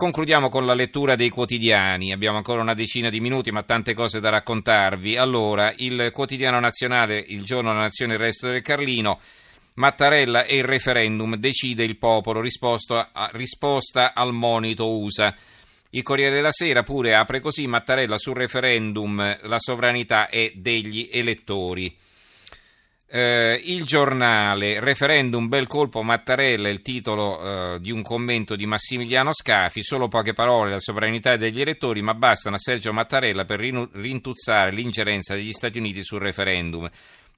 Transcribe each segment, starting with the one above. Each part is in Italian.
Concludiamo con la lettura dei quotidiani. Abbiamo ancora una decina di minuti, ma tante cose da raccontarvi. Allora, il quotidiano nazionale, il giorno della nazione, il resto del Carlino. Mattarella e il referendum, decide il popolo, risposta, risposta al monito USA. Il Corriere della Sera pure apre così Mattarella sul referendum, la sovranità è degli elettori. Eh, il giornale, referendum bel colpo Mattarella, il titolo eh, di un commento di Massimiliano Scafi, solo poche parole, la sovranità degli elettori, ma bastano a Sergio Mattarella per rintuzzare l'ingerenza degli Stati Uniti sul referendum.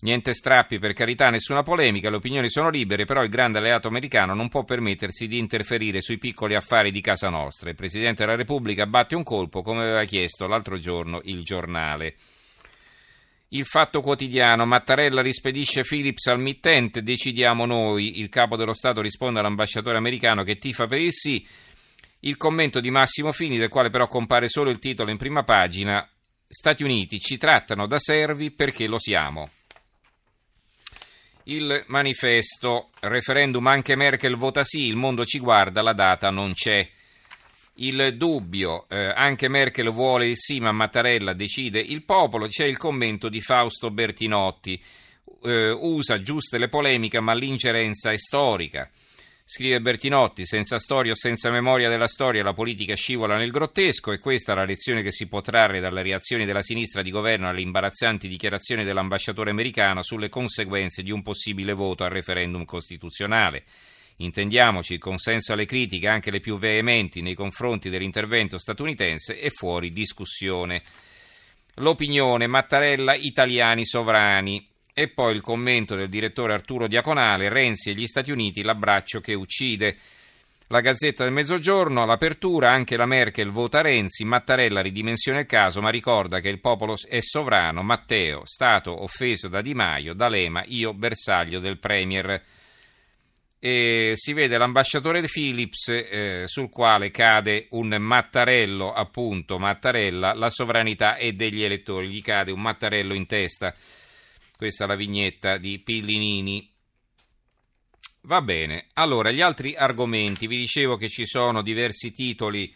Niente strappi, per carità, nessuna polemica, le opinioni sono libere, però il grande alleato americano non può permettersi di interferire sui piccoli affari di casa nostra. Il Presidente della Repubblica batte un colpo, come aveva chiesto l'altro giorno il giornale. Il fatto quotidiano, Mattarella rispedisce Philips al mittente, decidiamo noi. Il capo dello Stato risponde all'ambasciatore americano che tifa per il sì. Il commento di Massimo Fini, del quale però compare solo il titolo in prima pagina, Stati Uniti ci trattano da servi perché lo siamo. Il manifesto, referendum anche Merkel vota sì, il mondo ci guarda, la data non c'è il dubbio, eh, anche Merkel vuole sì, ma Mattarella decide il popolo, c'è il commento di Fausto Bertinotti, eh, usa giuste le polemiche, ma l'ingerenza è storica. Scrive Bertinotti, senza storia o senza memoria della storia la politica scivola nel grottesco e questa è la lezione che si può trarre dalle reazioni della sinistra di governo alle imbarazzanti dichiarazioni dell'ambasciatore americano sulle conseguenze di un possibile voto al referendum costituzionale. Intendiamoci, il consenso alle critiche, anche le più veementi, nei confronti dell'intervento statunitense è fuori discussione. L'opinione Mattarella italiani sovrani. E poi il commento del direttore Arturo Diaconale, Renzi e gli Stati Uniti, l'abbraccio che uccide. La Gazzetta del Mezzogiorno, all'apertura, anche la Merkel vota Renzi, Mattarella ridimensiona il caso, ma ricorda che il popolo è sovrano, Matteo, stato offeso da Di Maio, D'Alema, io bersaglio del Premier e si vede l'ambasciatore Philips eh, sul quale cade un mattarello, appunto, Mattarella, la sovranità è degli elettori, gli cade un mattarello in testa. Questa è la vignetta di Pillinini. Va bene, allora gli altri argomenti, vi dicevo che ci sono diversi titoli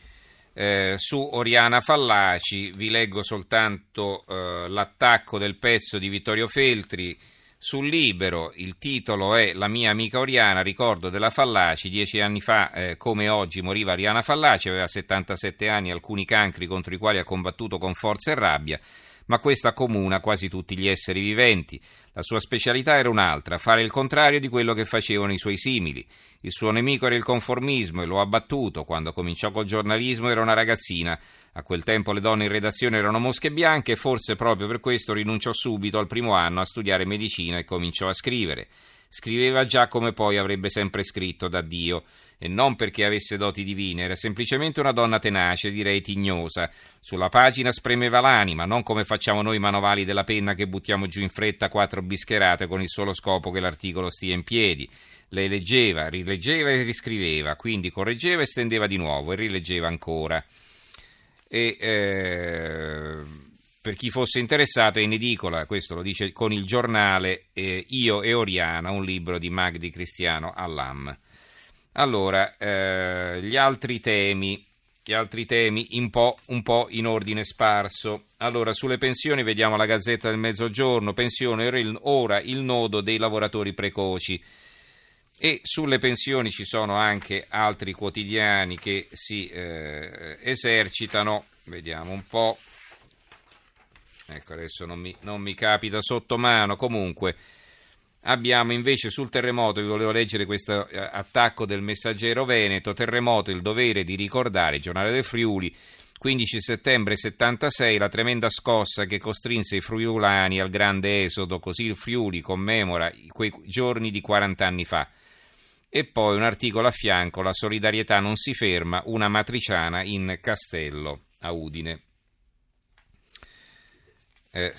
eh, su Oriana Fallaci, vi leggo soltanto eh, l'attacco del pezzo di Vittorio Feltri sul Libero il titolo è La mia amica Oriana, ricordo della Fallaci, dieci anni fa eh, come oggi moriva Oriana Fallaci, aveva 77 anni, alcuni cancri contro i quali ha combattuto con forza e rabbia, ma questa accomuna quasi tutti gli esseri viventi. La sua specialità era un'altra, fare il contrario di quello che facevano i suoi simili. Il suo nemico era il conformismo e lo ha battuto. Quando cominciò col giornalismo era una ragazzina. A quel tempo le donne in redazione erano mosche bianche e forse proprio per questo rinunciò subito al primo anno a studiare medicina e cominciò a scrivere. Scriveva già come poi avrebbe sempre scritto da Dio, e non perché avesse doti divine, era semplicemente una donna tenace, direi tignosa. Sulla pagina spremeva l'anima, non come facciamo noi manovali della penna che buttiamo giù in fretta quattro bischerate con il solo scopo che l'articolo stia in piedi. Lei leggeva, rileggeva e riscriveva, quindi correggeva e stendeva di nuovo e rileggeva ancora. E, eh, per chi fosse interessato è in edicola, questo lo dice con il giornale eh, Io e Oriana, un libro di Magdi Cristiano Allam. Allora, eh, gli altri temi, gli altri temi po', un po' in ordine sparso. Allora, sulle pensioni vediamo la Gazzetta del Mezzogiorno, pensione ora il nodo dei lavoratori precoci. E sulle pensioni ci sono anche altri quotidiani che si eh, esercitano. Vediamo un po'. Ecco, adesso non mi, non mi capita sotto mano. Comunque, abbiamo invece sul terremoto, vi volevo leggere questo eh, attacco del messaggero Veneto. Terremoto, il dovere di ricordare, giornale del Friuli. 15 settembre 76, la tremenda scossa che costrinse i friulani al grande esodo, così il Friuli commemora quei giorni di 40 anni fa. E poi un articolo a fianco, La solidarietà non si ferma, una matriciana in Castello, a Udine. Eh,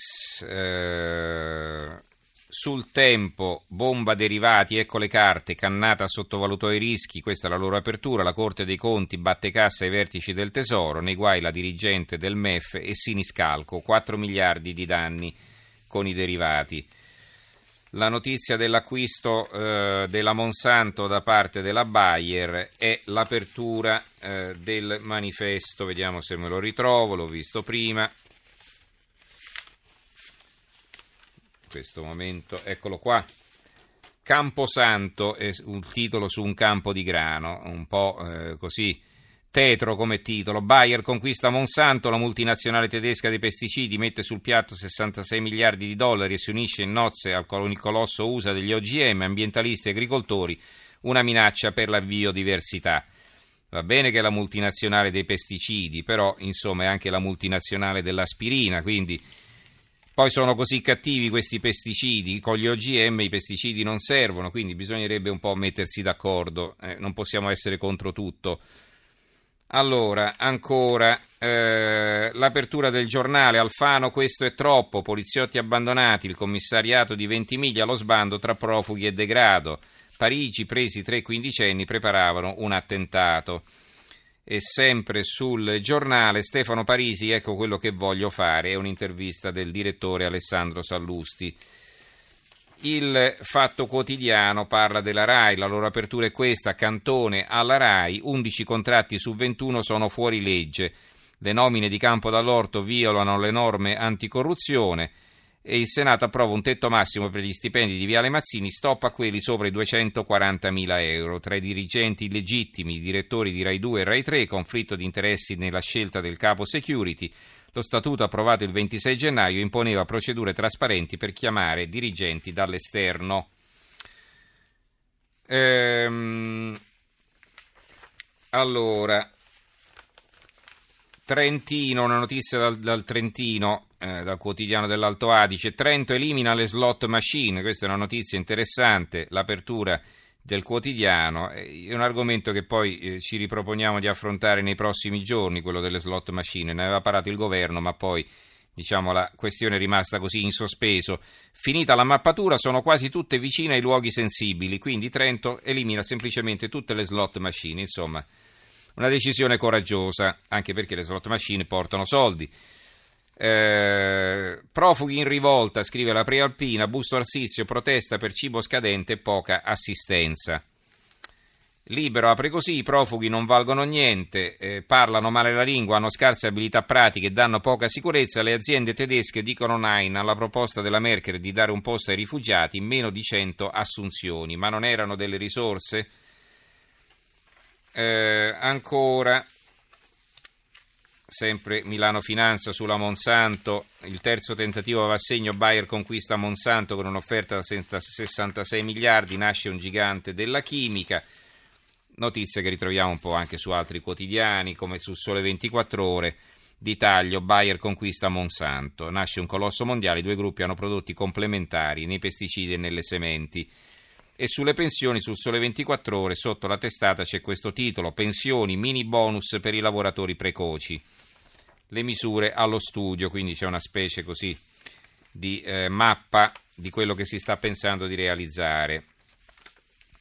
eh, sul tempo, bomba derivati, ecco le carte, Cannata sottovalutò i rischi, questa è la loro apertura, la Corte dei Conti batte cassa ai vertici del Tesoro, nei guai la dirigente del MEF e Siniscalco, 4 miliardi di danni con i derivati. La notizia dell'acquisto eh, della Monsanto da parte della Bayer è l'apertura eh, del manifesto, vediamo se me lo ritrovo, l'ho visto prima. In questo momento, eccolo qua. Camposanto è un titolo su un campo di grano, un po' eh, così Tetro come titolo. Bayer conquista Monsanto, la multinazionale tedesca dei pesticidi mette sul piatto 66 miliardi di dollari e si unisce in nozze al colosso USA degli OGM, ambientalisti e agricoltori, una minaccia per la biodiversità. Va bene che è la multinazionale dei pesticidi, però insomma è anche la multinazionale dell'aspirina, quindi poi sono così cattivi questi pesticidi, con gli OGM i pesticidi non servono, quindi bisognerebbe un po' mettersi d'accordo, eh, non possiamo essere contro tutto. Allora, ancora, eh, l'apertura del giornale, Alfano questo è troppo, poliziotti abbandonati, il commissariato di Ventimiglia allo sbando tra profughi e degrado, Parigi presi tre quindicenni preparavano un attentato. E sempre sul giornale Stefano Parisi, ecco quello che voglio fare, è un'intervista del direttore Alessandro Sallusti. Il Fatto Quotidiano parla della RAI, la loro apertura è questa, Cantone alla RAI, 11 contratti su 21 sono fuori legge, le nomine di Campo dall'Orto violano le norme anticorruzione e il Senato approva un tetto massimo per gli stipendi di Viale Mazzini, stop a quelli sopra i 240 mila euro. Tra i dirigenti illegittimi, i direttori di Rai 2 e Rai 3, conflitto di interessi nella scelta del capo security, lo statuto approvato il 26 gennaio imponeva procedure trasparenti per chiamare dirigenti dall'esterno. Ehm, allora, Trentino, una notizia dal, dal Trentino, eh, dal quotidiano dell'Alto Adige. Trento elimina le slot machine, questa è una notizia interessante, l'apertura del quotidiano. È un argomento che poi eh, ci riproponiamo di affrontare nei prossimi giorni, quello delle slot machine. Ne aveva parlato il governo, ma poi diciamo, la questione è rimasta così in sospeso. Finita la mappatura, sono quasi tutte vicine ai luoghi sensibili, quindi Trento elimina semplicemente tutte le slot machine. Insomma, una decisione coraggiosa, anche perché le slot machine portano soldi. Eh, profughi in rivolta, scrive la Prealpina, Busto Arsizio protesta per cibo scadente e poca assistenza. Libero apre così, i profughi non valgono niente, eh, parlano male la lingua, hanno scarse abilità pratiche e danno poca sicurezza. Le aziende tedesche dicono nein alla proposta della Merkel di dare un posto ai rifugiati meno di 100 assunzioni, ma non erano delle risorse? Eh, ancora, sempre Milano Finanza sulla Monsanto, il terzo tentativo va a segno, Bayer conquista Monsanto con un'offerta da 66 miliardi, nasce un gigante della chimica, notizie che ritroviamo un po' anche su altri quotidiani come su Sole 24 ore. Di taglio, Bayer conquista Monsanto, nasce un colosso mondiale, i due gruppi hanno prodotti complementari nei pesticidi e nelle sementi. E sulle pensioni, sul Sole 24 ore, sotto la testata c'è questo titolo, pensioni, mini bonus per i lavoratori precoci le misure allo studio, quindi c'è una specie così di eh, mappa di quello che si sta pensando di realizzare.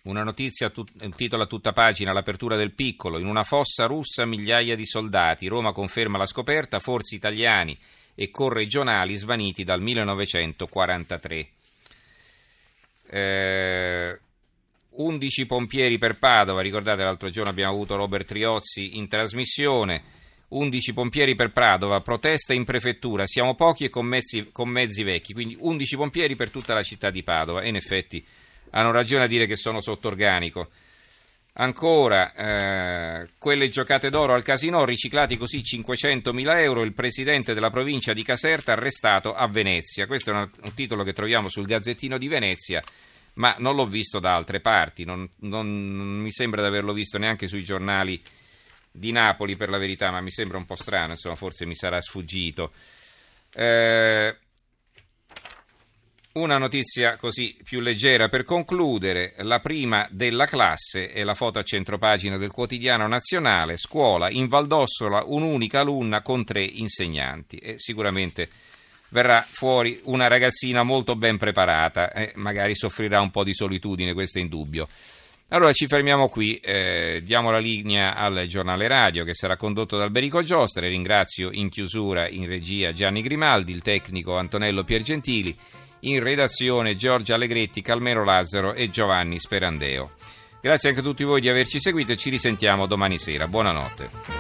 Una notizia, titolo a tutta pagina, l'apertura del piccolo, in una fossa russa migliaia di soldati, Roma conferma la scoperta, forze italiani e corregionali svaniti dal 1943. Eh, 11 pompieri per Padova, ricordate l'altro giorno abbiamo avuto Robert Triozzi in trasmissione, 11 pompieri per Pradova, protesta in prefettura, siamo pochi e con mezzi, con mezzi, vecchi, quindi 11 pompieri per tutta la città di Padova e in effetti hanno ragione a dire che sono sotto organico. Ancora, eh, quelle giocate d'oro al casino, riciclati così 500.000 euro, il presidente della provincia di Caserta arrestato a Venezia. Questo è un, un titolo che troviamo sul Gazzettino di Venezia, ma non l'ho visto da altre parti, non, non, non mi sembra di averlo visto neanche sui giornali di Napoli per la verità, ma mi sembra un po' strano, insomma, forse mi sarà sfuggito. Eh, una notizia così più leggera per concludere, la prima della classe è la foto a centropagina del quotidiano nazionale, scuola in Valdossola un'unica alunna con tre insegnanti e sicuramente verrà fuori una ragazzina molto ben preparata e magari soffrirà un po' di solitudine, questo è indubbio. Allora ci fermiamo qui, eh, diamo la linea al giornale radio che sarà condotto da Alberico Giostre, ringrazio in chiusura in regia Gianni Grimaldi, il tecnico Antonello Piergentili, in redazione Giorgia Allegretti, Calmero Lazzaro e Giovanni Sperandeo. Grazie anche a tutti voi di averci seguito e ci risentiamo domani sera. Buonanotte.